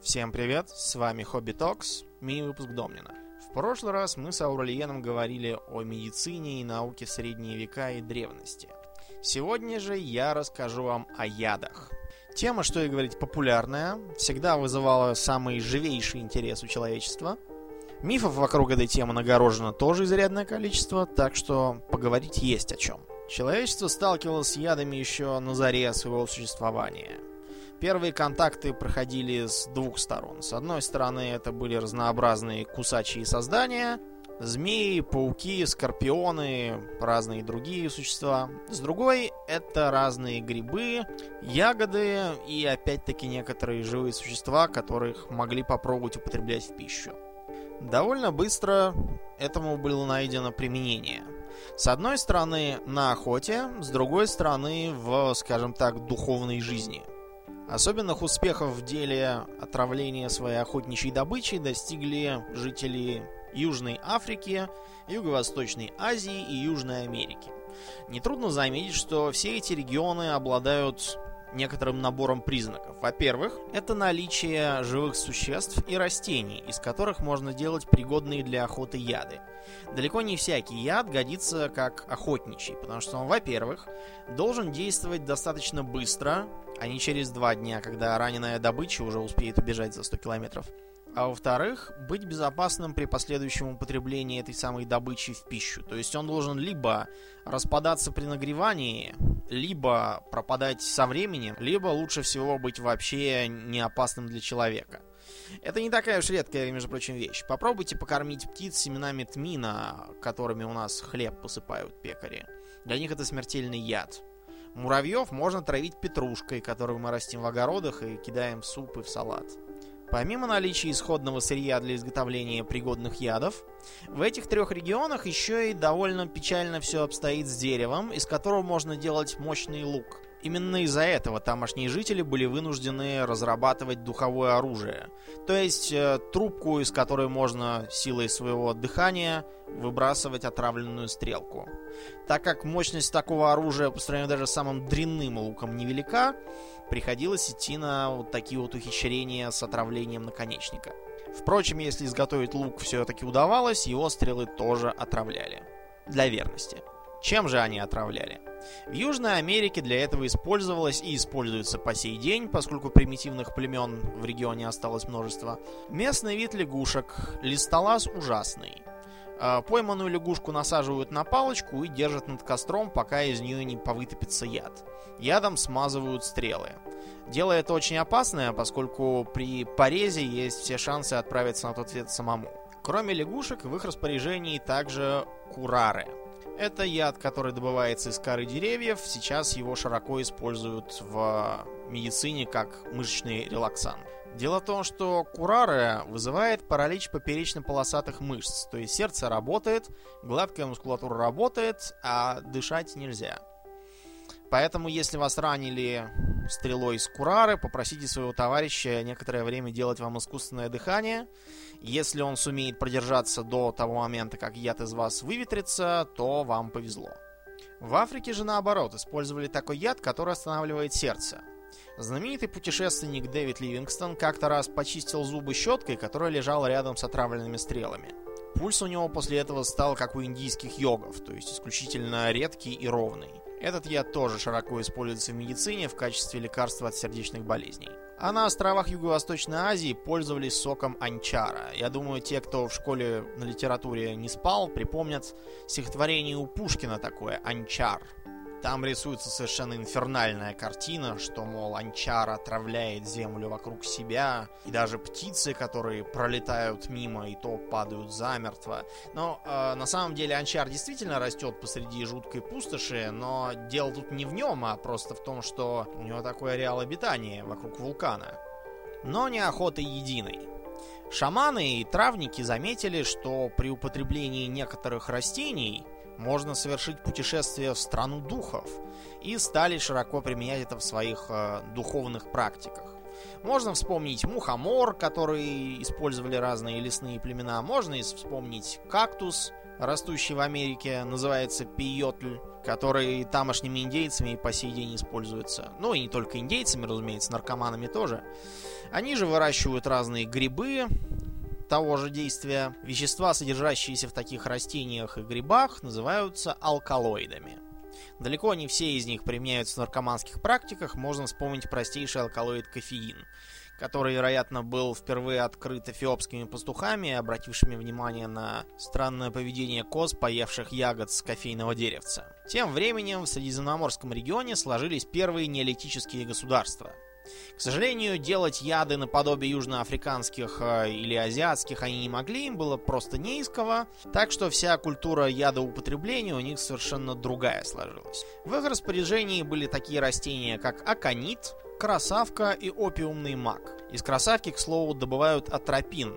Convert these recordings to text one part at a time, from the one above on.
Всем привет, с вами Хобби Токс, мини-выпуск Домнина. В прошлый раз мы с Аурельеном говорили о медицине и науке средние века и древности. Сегодня же я расскажу вам о ядах. Тема, что и говорить, популярная, всегда вызывала самый живейший интерес у человечества. Мифов вокруг этой темы нагорожено тоже изрядное количество, так что поговорить есть о чем. Человечество сталкивалось с ядами еще на заре своего существования – Первые контакты проходили с двух сторон. С одной стороны, это были разнообразные кусачие создания, змеи, пауки, скорпионы, разные другие существа. С другой, это разные грибы, ягоды и опять-таки некоторые живые существа, которых могли попробовать употреблять в пищу. Довольно быстро этому было найдено применение. С одной стороны, на охоте, с другой стороны, в, скажем так, духовной жизни – Особенных успехов в деле отравления своей охотничьей добычи достигли жители Южной Африки, Юго-Восточной Азии и Южной Америки. Нетрудно заметить, что все эти регионы обладают некоторым набором признаков. Во-первых, это наличие живых существ и растений, из которых можно делать пригодные для охоты яды. Далеко не всякий яд годится как охотничий, потому что он, во-первых, должен действовать достаточно быстро, а не через два дня, когда раненая добыча уже успеет убежать за 100 километров. А во-вторых, быть безопасным при последующем употреблении этой самой добычи в пищу. То есть он должен либо распадаться при нагревании, либо пропадать со временем, либо лучше всего быть вообще не опасным для человека. Это не такая уж редкая, между прочим, вещь. Попробуйте покормить птиц семенами тмина, которыми у нас хлеб посыпают пекари. Для них это смертельный яд. Муравьев можно травить петрушкой, которую мы растим в огородах и кидаем в суп и в салат. Помимо наличия исходного сырья для изготовления пригодных ядов, в этих трех регионах еще и довольно печально все обстоит с деревом, из которого можно делать мощный лук. Именно из-за этого тамошние жители были вынуждены разрабатывать духовое оружие, то есть э, трубку, из которой можно силой своего дыхания выбрасывать отравленную стрелку. Так как мощность такого оружия по сравнению даже с самым дрянным луком невелика, приходилось идти на вот такие вот ухищрения с отравлением наконечника. Впрочем, если изготовить лук все-таки удавалось, его стрелы тоже отравляли. Для верности. Чем же они отравляли? В Южной Америке для этого использовалось и используется по сей день, поскольку примитивных племен в регионе осталось множество, местный вид лягушек – листолаз ужасный. А, пойманную лягушку насаживают на палочку и держат над костром, пока из нее не повытопится яд. Ядом смазывают стрелы. Дело это очень опасное, поскольку при порезе есть все шансы отправиться на тот свет самому. Кроме лягушек, в их распоряжении также курары. Это яд, который добывается из коры деревьев. Сейчас его широко используют в медицине как мышечный релаксант. Дело в том, что курары вызывает паралич поперечно-полосатых мышц. То есть сердце работает, гладкая мускулатура работает, а дышать нельзя. Поэтому, если вас ранили стрелой из курары, попросите своего товарища некоторое время делать вам искусственное дыхание. Если он сумеет продержаться до того момента, как яд из вас выветрится, то вам повезло. В Африке же наоборот, использовали такой яд, который останавливает сердце. Знаменитый путешественник Дэвид Ливингстон как-то раз почистил зубы щеткой, которая лежала рядом с отравленными стрелами. Пульс у него после этого стал как у индийских йогов, то есть исключительно редкий и ровный. Этот яд тоже широко используется в медицине в качестве лекарства от сердечных болезней. А на островах Юго-Восточной Азии пользовались соком анчара. Я думаю, те, кто в школе на литературе не спал, припомнят стихотворение у Пушкина такое «Анчар». Там рисуется совершенно инфернальная картина, что, мол, анчар отравляет землю вокруг себя, и даже птицы, которые пролетают мимо, и то падают замертво. Но э, на самом деле анчар действительно растет посреди жуткой пустоши, но дело тут не в нем, а просто в том, что у него такое ареал обитания вокруг вулкана. Но не охотой единой. Шаманы и травники заметили, что при употреблении некоторых растений можно совершить путешествие в страну духов и стали широко применять это в своих э, духовных практиках. Можно вспомнить мухомор, который использовали разные лесные племена. Можно вспомнить кактус, растущий в Америке, называется пиотль, который тамошними индейцами по сей день используется. Ну и не только индейцами, разумеется, наркоманами тоже. Они же выращивают разные грибы, того же действия. Вещества, содержащиеся в таких растениях и грибах, называются алкалоидами. Далеко не все из них применяются в наркоманских практиках, можно вспомнить простейший алкалоид кофеин, который, вероятно, был впервые открыт эфиопскими пастухами, обратившими внимание на странное поведение коз, поевших ягод с кофейного деревца. Тем временем в Средиземноморском регионе сложились первые неолитические государства – к сожалению, делать яды наподобие южноафриканских э, или азиатских они не могли, им было просто не из кого, так что вся культура ядоупотребления у них совершенно другая сложилась. В их распоряжении были такие растения, как аконит, красавка и опиумный мак. Из красавки, к слову, добывают атропин.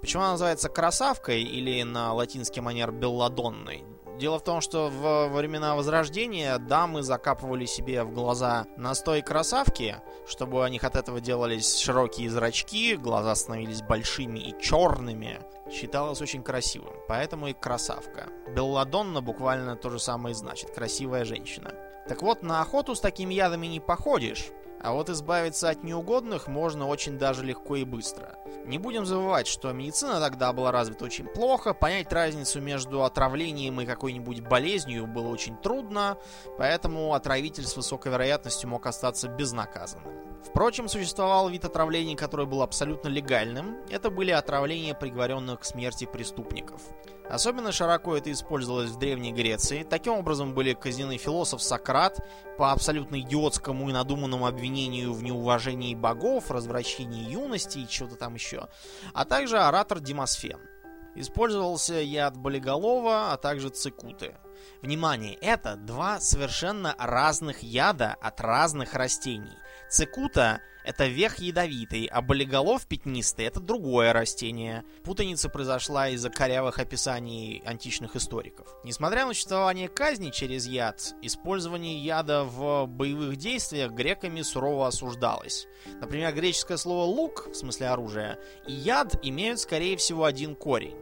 Почему она называется красавкой или на латинский манер белладонной? Дело в том, что в времена Возрождения дамы закапывали себе в глаза настой красавки, чтобы у них от этого делались широкие зрачки, глаза становились большими и черными. Считалось очень красивым, поэтому и красавка. Белладонна буквально то же самое и значит, красивая женщина. Так вот, на охоту с такими ядами не походишь, а вот избавиться от неугодных можно очень даже легко и быстро. Не будем забывать, что медицина тогда была развита очень плохо, понять разницу между отравлением и какой-нибудь болезнью было очень трудно, поэтому отравитель с высокой вероятностью мог остаться безнаказанным. Впрочем, существовал вид отравлений, который был абсолютно легальным. Это были отравления приговоренных к смерти преступников. Особенно широко это использовалось в Древней Греции. Таким образом были казнены философ Сократ по абсолютно идиотскому и надуманному обвинению в неуважении богов, развращении юности и чего-то там еще, а также оратор Демосфен. Использовался яд болиголова, а также цикуты. Внимание, это два совершенно разных яда от разных растений. Цикута это вех ядовитый, а болиголов пятнистый – это другое растение. Путаница произошла из-за корявых описаний античных историков. Несмотря на существование казни через яд, использование яда в боевых действиях греками сурово осуждалось. Например, греческое слово «лук» в смысле оружия и яд имеют, скорее всего, один корень.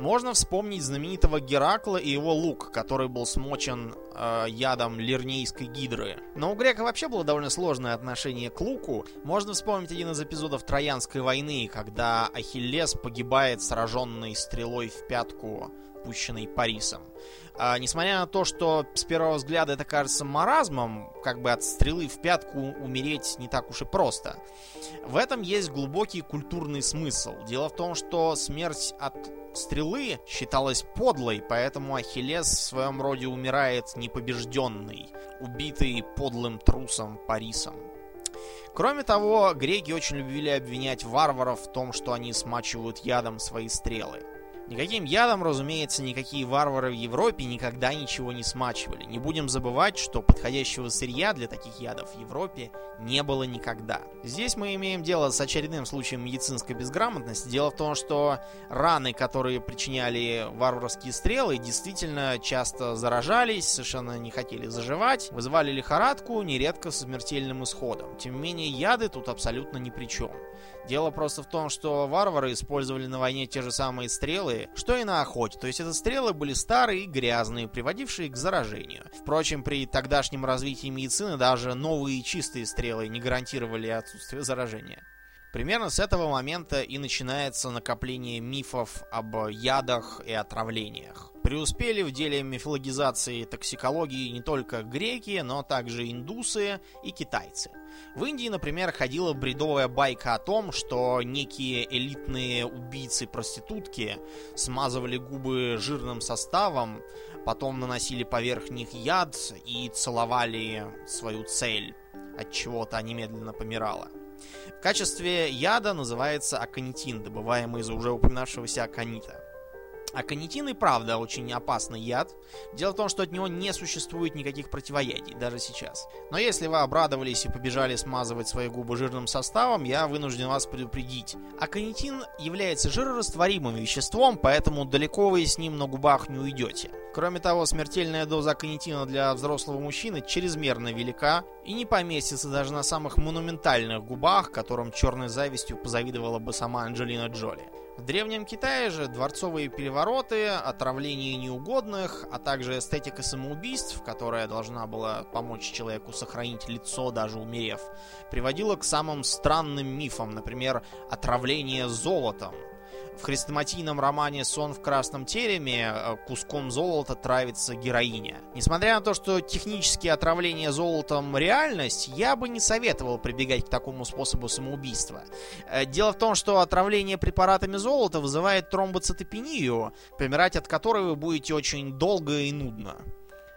Можно вспомнить знаменитого Геракла и его лук, который был смочен э, ядом лирнейской гидры. Но у грека вообще было довольно сложное отношение к луку. Можно вспомнить один из эпизодов Троянской войны, когда Ахиллес погибает сраженный стрелой в пятку, пущенной Парисом. А, несмотря на то, что с первого взгляда это кажется маразмом, как бы от стрелы в пятку умереть не так уж и просто. В этом есть глубокий культурный смысл. Дело в том, что смерть от стрелы считалась подлой, поэтому Ахиллес в своем роде умирает непобежденный, убитый подлым трусом Парисом. Кроме того, греки очень любили обвинять варваров в том, что они смачивают ядом свои стрелы. Никаким ядом, разумеется, никакие варвары в Европе никогда ничего не смачивали. Не будем забывать, что подходящего сырья для таких ядов в Европе не было никогда. Здесь мы имеем дело с очередным случаем медицинской безграмотности. Дело в том, что раны, которые причиняли варварские стрелы, действительно часто заражались, совершенно не хотели заживать, вызывали лихорадку, нередко с смертельным исходом. Тем не менее, яды тут абсолютно ни при чем. Дело просто в том, что варвары использовали на войне те же самые стрелы, что и на охоте. То есть это стрелы были старые и грязные, приводившие к заражению. Впрочем, при тогдашнем развитии медицины даже новые чистые стрелы не гарантировали отсутствие заражения. Примерно с этого момента и начинается накопление мифов об ядах и отравлениях. Преуспели в деле мифологизации токсикологии не только греки, но также индусы и китайцы. В Индии, например, ходила бредовая байка о том, что некие элитные убийцы-проститутки смазывали губы жирным составом, потом наносили поверх них яд и целовали свою цель, от чего-то немедленно помирала. В качестве яда называется аконитин, добываемый из уже упоминавшегося аконита. Аконитин и правда очень опасный яд. Дело в том, что от него не существует никаких противоядий, даже сейчас. Но если вы обрадовались и побежали смазывать свои губы жирным составом, я вынужден вас предупредить. Аконитин является жирорастворимым веществом, поэтому далеко вы с ним на губах не уйдете. Кроме того, смертельная доза аконитина для взрослого мужчины чрезмерно велика и не поместится даже на самых монументальных губах, которым черной завистью позавидовала бы сама Анджелина Джоли. В Древнем Китае же дворцовые перевороты, отравление неугодных, а также эстетика самоубийств, которая должна была помочь человеку сохранить лицо, даже умерев, приводила к самым странным мифам, например, отравление золотом – в хрестоматийном романе «Сон в красном тереме» э, куском золота травится героиня. Несмотря на то, что технически отравление золотом реальность, я бы не советовал прибегать к такому способу самоубийства. Э, дело в том, что отравление препаратами золота вызывает тромбоцитопению, помирать от которой вы будете очень долго и нудно.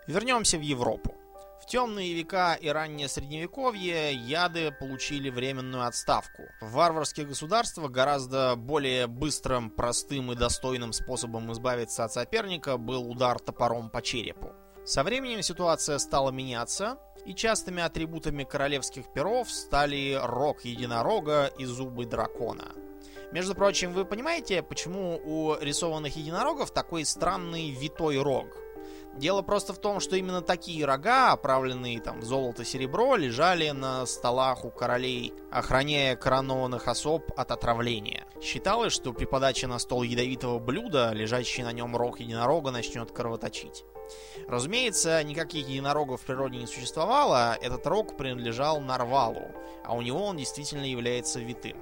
Вернемся в Европу. В темные века и раннее средневековье яды получили временную отставку. В варварских государствах гораздо более быстрым, простым и достойным способом избавиться от соперника был удар топором по черепу. Со временем ситуация стала меняться, и частыми атрибутами королевских перов стали рог единорога и зубы дракона. Между прочим, вы понимаете, почему у рисованных единорогов такой странный витой рог? Дело просто в том, что именно такие рога, оправленные там в золото-серебро, лежали на столах у королей, охраняя коронованных особ от отравления. Считалось, что при подаче на стол ядовитого блюда, лежащий на нем рог единорога начнет кровоточить. Разумеется, никаких единорогов в природе не существовало, этот рог принадлежал Нарвалу, а у него он действительно является витым.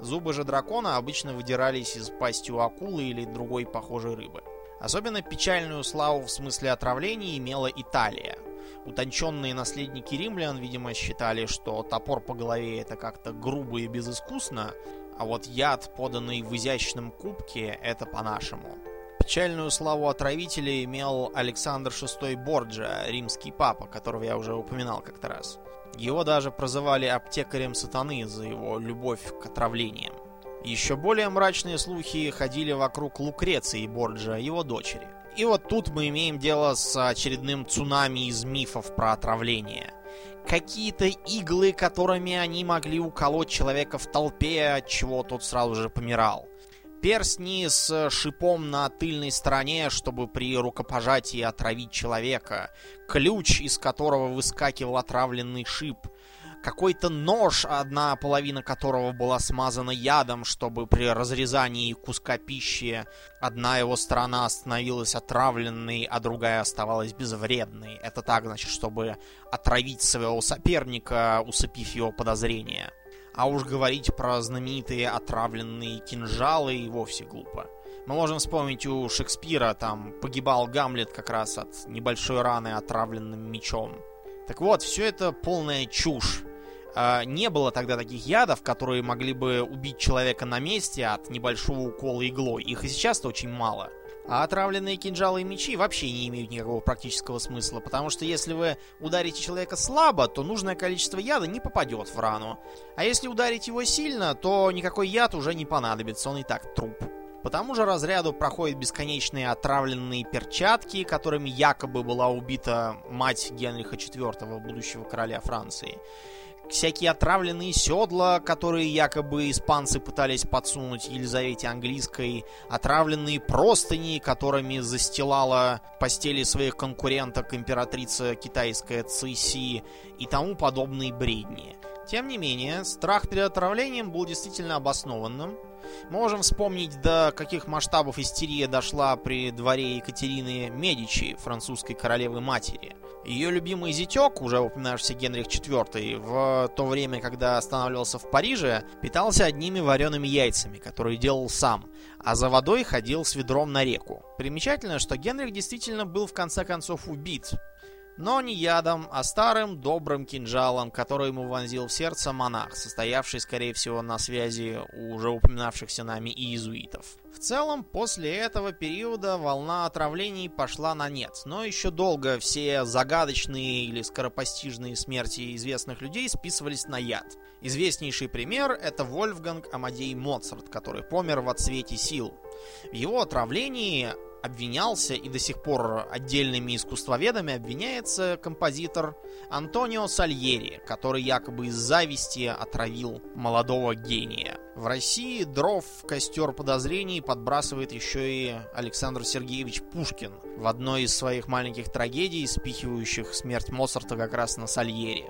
Зубы же дракона обычно выдирались из пасти у акулы или другой похожей рыбы. Особенно печальную славу в смысле отравлений имела Италия. Утонченные наследники римлян, видимо, считали, что топор по голове это как-то грубо и безыскусно, а вот яд, поданный в изящном кубке, это по-нашему. Печальную славу отравителя имел Александр VI Борджа, римский папа, которого я уже упоминал как-то раз. Его даже прозывали аптекарем сатаны за его любовь к отравлениям. Еще более мрачные слухи ходили вокруг Лукреции Борджа, его дочери. И вот тут мы имеем дело с очередным цунами из мифов про отравление. Какие-то иглы, которыми они могли уколоть человека в толпе, от чего тот сразу же помирал. Перстни с шипом на тыльной стороне, чтобы при рукопожатии отравить человека. Ключ, из которого выскакивал отравленный шип какой-то нож, одна половина которого была смазана ядом, чтобы при разрезании куска пищи одна его сторона становилась отравленной, а другая оставалась безвредной. Это так, значит, чтобы отравить своего соперника, усыпив его подозрения. А уж говорить про знаменитые отравленные кинжалы и вовсе глупо. Мы можем вспомнить у Шекспира, там погибал Гамлет как раз от небольшой раны отравленным мечом. Так вот, все это полная чушь. А, не было тогда таких ядов, которые могли бы убить человека на месте от небольшого укола иглой. Их и сейчас-то очень мало. А отравленные кинжалы и мечи вообще не имеют никакого практического смысла, потому что если вы ударите человека слабо, то нужное количество яда не попадет в рану. А если ударить его сильно, то никакой яд уже не понадобится, он и так труп. По тому же разряду проходят бесконечные отравленные перчатки, которыми якобы была убита мать Генриха IV, будущего короля Франции всякие отравленные седла, которые якобы испанцы пытались подсунуть Елизавете Английской, отравленные простыни, которыми застилала постели своих конкуренток императрица китайская Циси и тому подобные бредни. Тем не менее, страх перед отравлением был действительно обоснованным, Можем вспомнить, до каких масштабов истерия дошла при дворе Екатерины Медичи, французской королевы-матери. Ее любимый зятек, уже упоминавшийся Генрих IV, в то время, когда останавливался в Париже, питался одними вареными яйцами, которые делал сам, а за водой ходил с ведром на реку. Примечательно, что Генрих действительно был в конце концов убит, но не ядом, а старым добрым кинжалом, который ему вонзил в сердце монах, состоявший, скорее всего, на связи у уже упоминавшихся нами иезуитов. В целом, после этого периода волна отравлений пошла на нет, но еще долго все загадочные или скоропостижные смерти известных людей списывались на яд. Известнейший пример – это Вольфганг Амадей Моцарт, который помер в отсвете сил. В его отравлении обвинялся и до сих пор отдельными искусствоведами обвиняется композитор Антонио Сальери, который якобы из зависти отравил молодого гения. В России дров в костер подозрений подбрасывает еще и Александр Сергеевич Пушкин в одной из своих маленьких трагедий, спихивающих смерть Моцарта как раз на Сальери.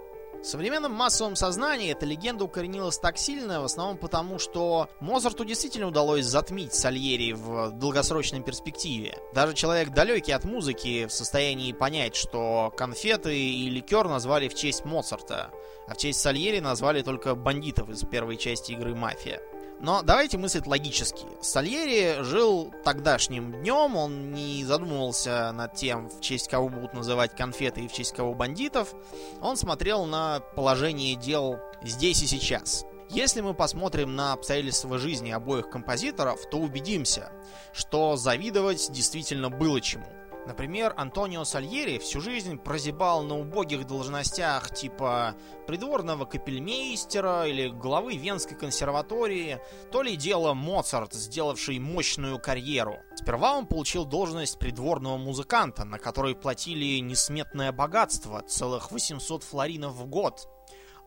В современном массовом сознании эта легенда укоренилась так сильно, в основном потому, что Моцарту действительно удалось затмить Сальери в долгосрочной перспективе. Даже человек далекий от музыки в состоянии понять, что конфеты и ликер назвали в честь Моцарта, а в честь Сальери назвали только бандитов из первой части игры «Мафия». Но давайте мыслить логически. Сальери жил тогдашним днем, он не задумывался над тем, в честь кого будут называть конфеты и в честь кого бандитов. Он смотрел на положение дел здесь и сейчас. Если мы посмотрим на обстоятельства жизни обоих композиторов, то убедимся, что завидовать действительно было чему. Например, Антонио Сальери всю жизнь прозябал на убогих должностях типа придворного капельмейстера или главы Венской консерватории, то ли дело Моцарт, сделавший мощную карьеру. Сперва он получил должность придворного музыканта, на который платили несметное богатство, целых 800 флоринов в год.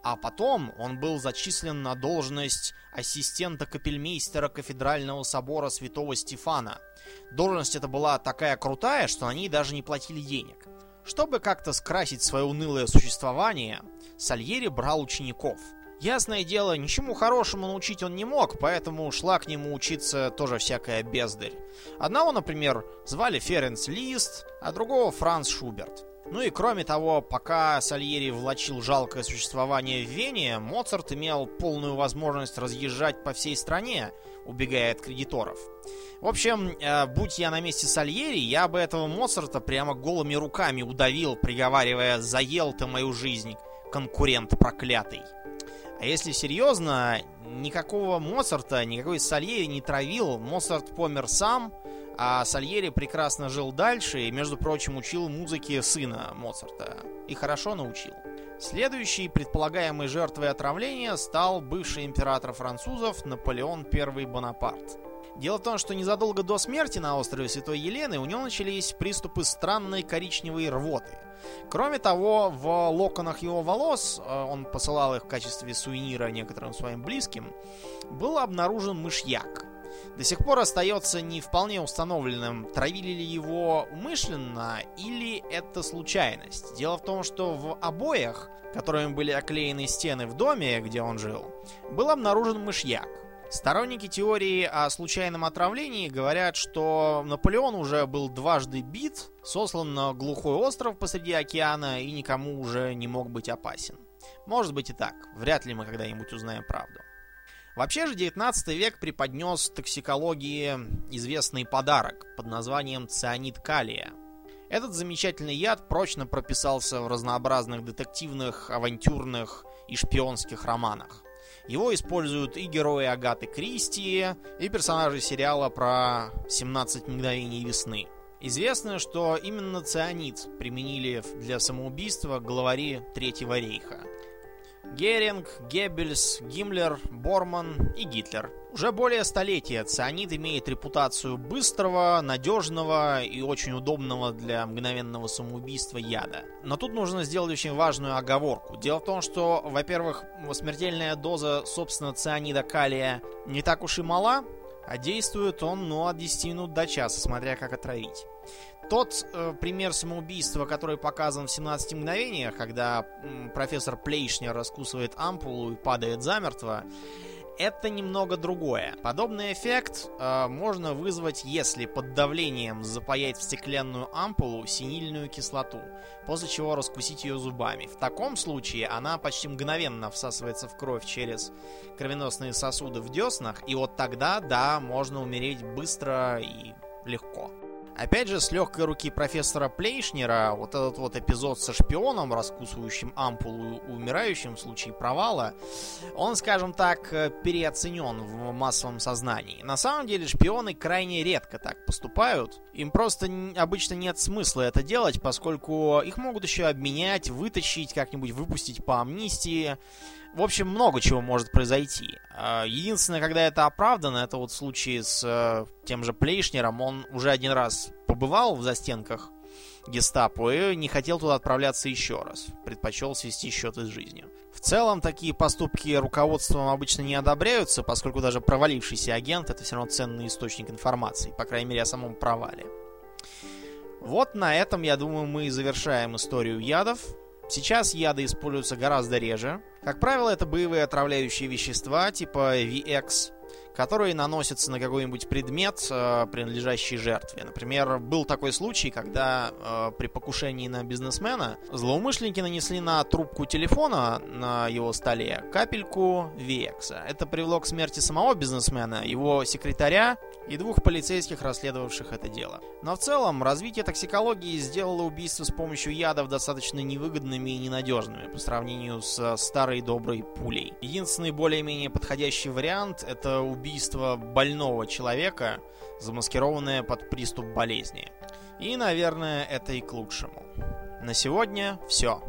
А потом он был зачислен на должность ассистента капельмейстера кафедрального собора святого Стефана. Должность эта была такая крутая, что на ней даже не платили денег. Чтобы как-то скрасить свое унылое существование, Сальери брал учеников. Ясное дело, ничему хорошему научить он не мог, поэтому шла к нему учиться тоже всякая бездарь. Одного, например, звали Ференц Лист, а другого Франц Шуберт. Ну и кроме того, пока Сальери влачил жалкое существование в Вене, Моцарт имел полную возможность разъезжать по всей стране, убегая от кредиторов. В общем, э, будь я на месте Сальери, я бы этого Моцарта прямо голыми руками удавил, приговаривая «заел ты мою жизнь, конкурент проклятый». А если серьезно, никакого Моцарта, никакой Сальери не травил. Моцарт помер сам, а Сальери прекрасно жил дальше и, между прочим, учил музыке сына Моцарта. И хорошо научил. Следующей предполагаемой жертвой отравления стал бывший император французов Наполеон I Бонапарт. Дело в том, что незадолго до смерти на острове Святой Елены у него начались приступы странной коричневой рвоты. Кроме того, в локонах его волос, э, он посылал их в качестве сувенира некоторым своим близким, был обнаружен мышьяк. До сих пор остается не вполне установленным, травили ли его умышленно или это случайность. Дело в том, что в обоях, которыми были оклеены стены в доме, где он жил, был обнаружен мышьяк. Сторонники теории о случайном отравлении говорят, что Наполеон уже был дважды бит, сослан на глухой остров посреди океана и никому уже не мог быть опасен. Может быть и так, вряд ли мы когда-нибудь узнаем правду. Вообще же 19 век преподнес токсикологии известный подарок под названием цианид калия. Этот замечательный яд прочно прописался в разнообразных детективных, авантюрных и шпионских романах. Его используют и герои Агаты Кристи, и персонажи сериала про 17 мгновений весны. Известно, что именно цианид применили для самоубийства главари Третьего рейха – Геринг, Геббельс, Гиммлер, Борман и Гитлер. Уже более столетия цианид имеет репутацию быстрого, надежного и очень удобного для мгновенного самоубийства яда. Но тут нужно сделать очень важную оговорку. Дело в том, что, во-первых, смертельная доза, собственно, цианида калия не так уж и мала, а действует он, ну, от 10 минут до часа, смотря как отравить. Тот э, пример самоубийства, который показан в 17 мгновениях, когда м, профессор Плейшнер раскусывает ампулу и падает замертво, это немного другое. Подобный эффект э, можно вызвать, если под давлением запаять в стеклянную ампулу синильную кислоту, после чего раскусить ее зубами. В таком случае она почти мгновенно всасывается в кровь через кровеносные сосуды в деснах, и вот тогда, да, можно умереть быстро и легко. Опять же, с легкой руки профессора Плейшнера, вот этот вот эпизод со шпионом, раскусывающим ампулу умирающим в случае провала, он, скажем так, э, переоценен в массовом сознании. На самом деле, шпионы крайне редко так поступают. Им просто обычно нет смысла это делать, поскольку их могут еще обменять, вытащить, как-нибудь выпустить по амнистии. В общем, много чего может произойти. А, единственное, когда это оправдано, это вот случай с э, тем же Плейшнером. Он уже один раз побывал в застенках гестапо и не хотел туда отправляться еще раз. Предпочел свести счеты с жизнью. В целом, такие поступки руководством обычно не одобряются, поскольку даже провалившийся агент это все равно ценный источник информации, по крайней мере о самом провале. Вот на этом, я думаю, мы и завершаем историю ядов. Сейчас яды используются гораздо реже. Как правило, это боевые отравляющие вещества типа VX, которые наносятся на какой-нибудь предмет, э, принадлежащий жертве. Например, был такой случай, когда э, при покушении на бизнесмена злоумышленники нанесли на трубку телефона на его столе капельку Векса. Это привело к смерти самого бизнесмена, его секретаря и двух полицейских, расследовавших это дело. Но в целом, развитие токсикологии сделало убийство с помощью ядов достаточно невыгодными и ненадежными по сравнению с старой доброй пулей. Единственный более-менее подходящий вариант это убийство больного человека, замаскированное под приступ болезни. И, наверное, это и к лучшему. На сегодня все.